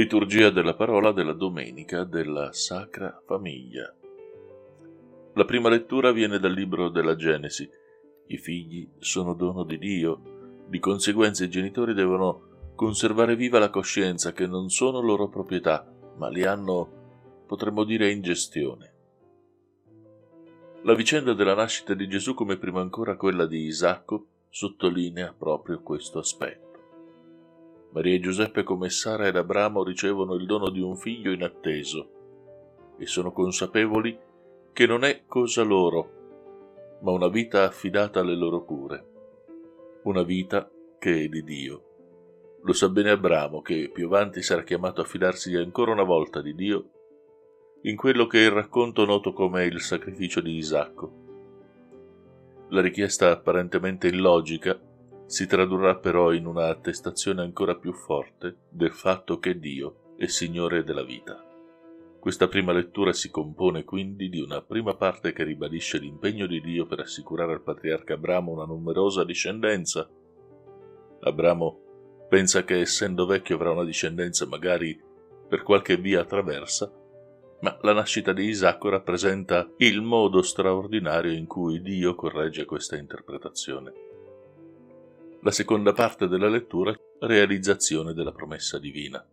Liturgia della parola della domenica della Sacra Famiglia. La prima lettura viene dal libro della Genesi. I figli sono dono di Dio, di conseguenza i genitori devono conservare viva la coscienza che non sono loro proprietà, ma li hanno, potremmo dire, in gestione. La vicenda della nascita di Gesù, come prima ancora quella di Isacco, sottolinea proprio questo aspetto. Maria e Giuseppe come Sara ed Abramo ricevono il dono di un figlio inatteso e sono consapevoli che non è cosa loro, ma una vita affidata alle loro cure, una vita che è di Dio. Lo sa bene Abramo che più avanti sarà chiamato a fidarsi ancora una volta di Dio in quello che è il racconto noto come il sacrificio di Isacco. La richiesta apparentemente illogica si tradurrà però in una attestazione ancora più forte del fatto che Dio è Signore della vita. Questa prima lettura si compone quindi di una prima parte che ribadisce l'impegno di Dio per assicurare al patriarca Abramo una numerosa discendenza. Abramo pensa che essendo vecchio avrà una discendenza magari per qualche via traversa, ma la nascita di Isacco rappresenta il modo straordinario in cui Dio corregge questa interpretazione. La seconda parte della lettura, realizzazione della promessa divina.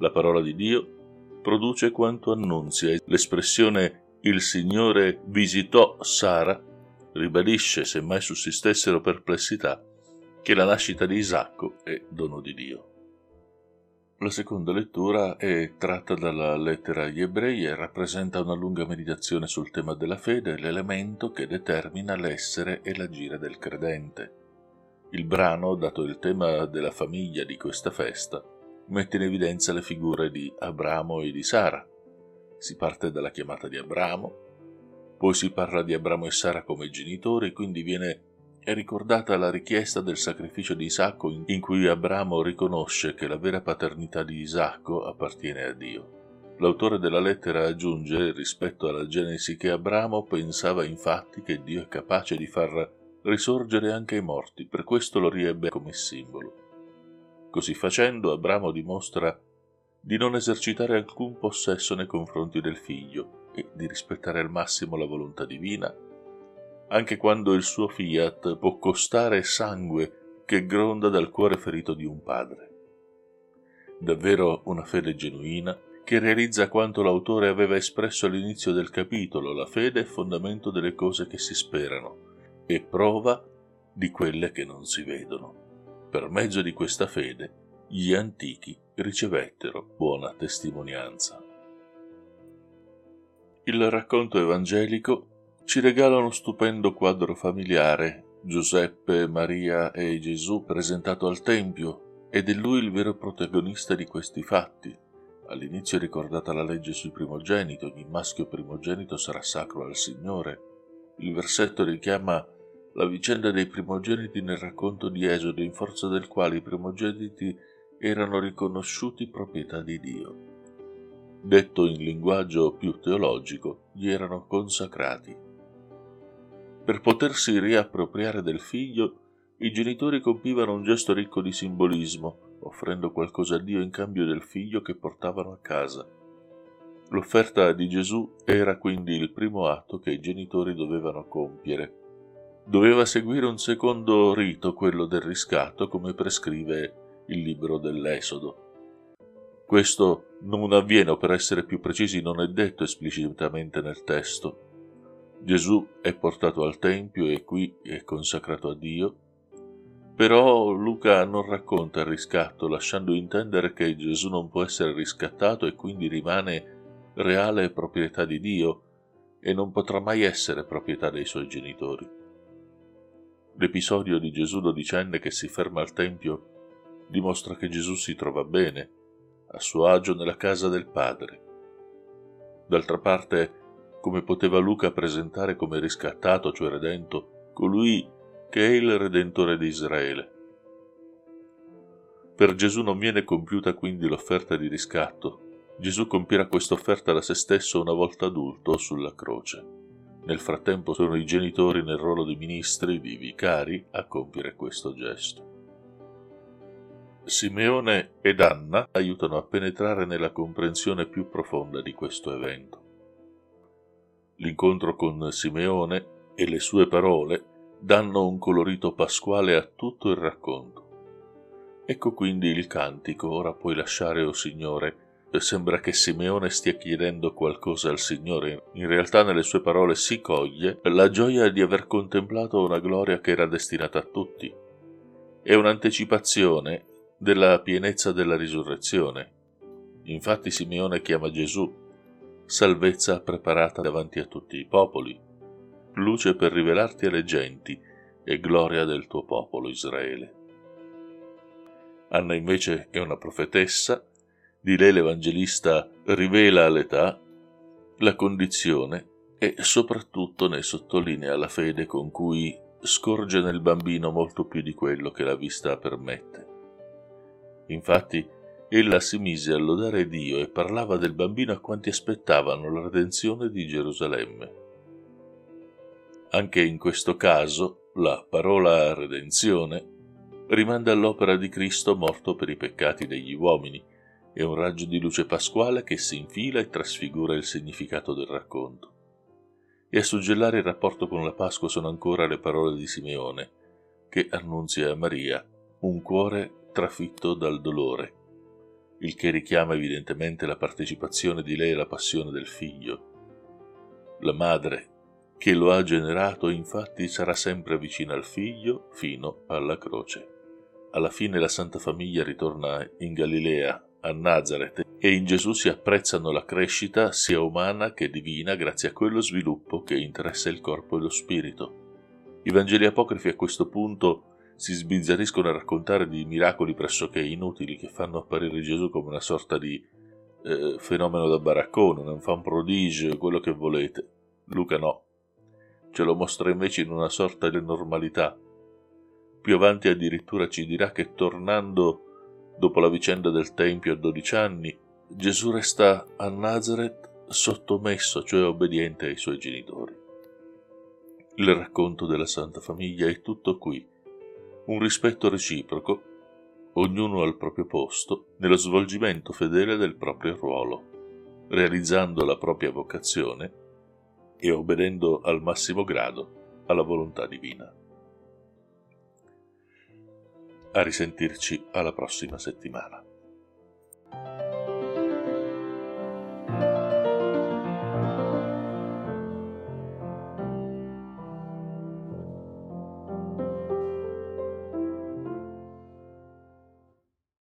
La parola di Dio produce quanto annunzia. L'espressione il Signore visitò Sara ribadisce, se mai sussistessero perplessità, che la nascita di Isacco è dono di Dio. La seconda lettura è tratta dalla lettera agli ebrei e rappresenta una lunga meditazione sul tema della fede, l'elemento che determina l'essere e l'agire del credente. Il brano, dato il tema della famiglia di questa festa, mette in evidenza le figure di Abramo e di Sara. Si parte dalla chiamata di Abramo, poi si parla di Abramo e Sara come genitori, quindi viene ricordata la richiesta del sacrificio di Isacco in cui Abramo riconosce che la vera paternità di Isacco appartiene a Dio. L'autore della lettera aggiunge rispetto alla Genesi che Abramo pensava infatti che Dio è capace di far risorgere anche ai morti, per questo lo riebbe come simbolo. Così facendo, Abramo dimostra di non esercitare alcun possesso nei confronti del figlio e di rispettare al massimo la volontà divina, anche quando il suo fiat può costare sangue che gronda dal cuore ferito di un padre. Davvero una fede genuina che realizza quanto l'autore aveva espresso all'inizio del capitolo, la fede è fondamento delle cose che si sperano e prova di quelle che non si vedono. Per mezzo di questa fede gli antichi ricevettero buona testimonianza. Il racconto evangelico ci regala uno stupendo quadro familiare, Giuseppe, Maria e Gesù presentato al Tempio, ed è lui il vero protagonista di questi fatti. All'inizio è ricordata la legge sui primogeniti, ogni maschio primogenito sarà sacro al Signore. Il versetto richiama la vicenda dei primogeniti nel racconto di Esodo, in forza del quale i primogeniti erano riconosciuti proprietà di Dio. Detto in linguaggio più teologico, gli erano consacrati. Per potersi riappropriare del figlio, i genitori compivano un gesto ricco di simbolismo, offrendo qualcosa a Dio in cambio del figlio che portavano a casa. L'offerta di Gesù era quindi il primo atto che i genitori dovevano compiere Doveva seguire un secondo rito, quello del riscatto, come prescrive il libro dell'Esodo. Questo non avviene, o per essere più precisi non è detto esplicitamente nel testo. Gesù è portato al Tempio e qui è consacrato a Dio, però Luca non racconta il riscatto, lasciando intendere che Gesù non può essere riscattato e quindi rimane reale proprietà di Dio e non potrà mai essere proprietà dei suoi genitori. L'episodio di Gesù dodicenne che si ferma al Tempio dimostra che Gesù si trova bene, a suo agio nella casa del Padre. D'altra parte, come poteva Luca presentare come riscattato, cioè redento, colui che è il Redentore di Israele? Per Gesù non viene compiuta quindi l'offerta di riscatto. Gesù compirà questa offerta da se stesso una volta adulto sulla croce. Nel frattempo sono i genitori nel ruolo di ministri, di vicari, a compiere questo gesto. Simeone ed Anna aiutano a penetrare nella comprensione più profonda di questo evento. L'incontro con Simeone e le sue parole danno un colorito pasquale a tutto il racconto. Ecco quindi il cantico, ora puoi lasciare, o oh Signore, sembra che Simeone stia chiedendo qualcosa al Signore. In realtà nelle sue parole si coglie la gioia di aver contemplato una gloria che era destinata a tutti. È un'anticipazione della pienezza della risurrezione. Infatti Simeone chiama Gesù salvezza preparata davanti a tutti i popoli, luce per rivelarti alle genti e gloria del tuo popolo Israele. Anna invece è una profetessa, di lei l'Evangelista rivela all'età la condizione e soprattutto ne sottolinea la fede con cui scorge nel bambino molto più di quello che la vista permette. Infatti, ella si mise a lodare Dio e parlava del bambino a quanti aspettavano la redenzione di Gerusalemme. Anche in questo caso, la parola redenzione rimanda all'opera di Cristo morto per i peccati degli uomini, è un raggio di luce pasquale che si infila e trasfigura il significato del racconto. E a suggellare il rapporto con la Pasqua sono ancora le parole di Simeone, che annunzia a Maria un cuore trafitto dal dolore, il che richiama evidentemente la partecipazione di lei alla passione del figlio. La madre, che lo ha generato, infatti sarà sempre vicina al figlio fino alla croce. Alla fine la Santa Famiglia ritorna in Galilea, a Nazareth, e in Gesù si apprezzano la crescita sia umana che divina grazie a quello sviluppo che interessa il corpo e lo spirito. I Vangeli apocrifi a questo punto si sbizzarriscono a raccontare di miracoli pressoché inutili che fanno apparire Gesù come una sorta di eh, fenomeno da baraccone, un enfant prodige, quello che volete. Luca no, ce lo mostra invece in una sorta di normalità. Più avanti addirittura ci dirà che tornando dopo la vicenda del Tempio a dodici anni, Gesù resta a Nazareth sottomesso, cioè obbediente ai suoi genitori. Il racconto della Santa Famiglia è tutto qui un rispetto reciproco, ognuno al proprio posto, nello svolgimento fedele del proprio ruolo, realizzando la propria vocazione e obbedendo al massimo grado alla volontà divina. A risentirci alla prossima settimana.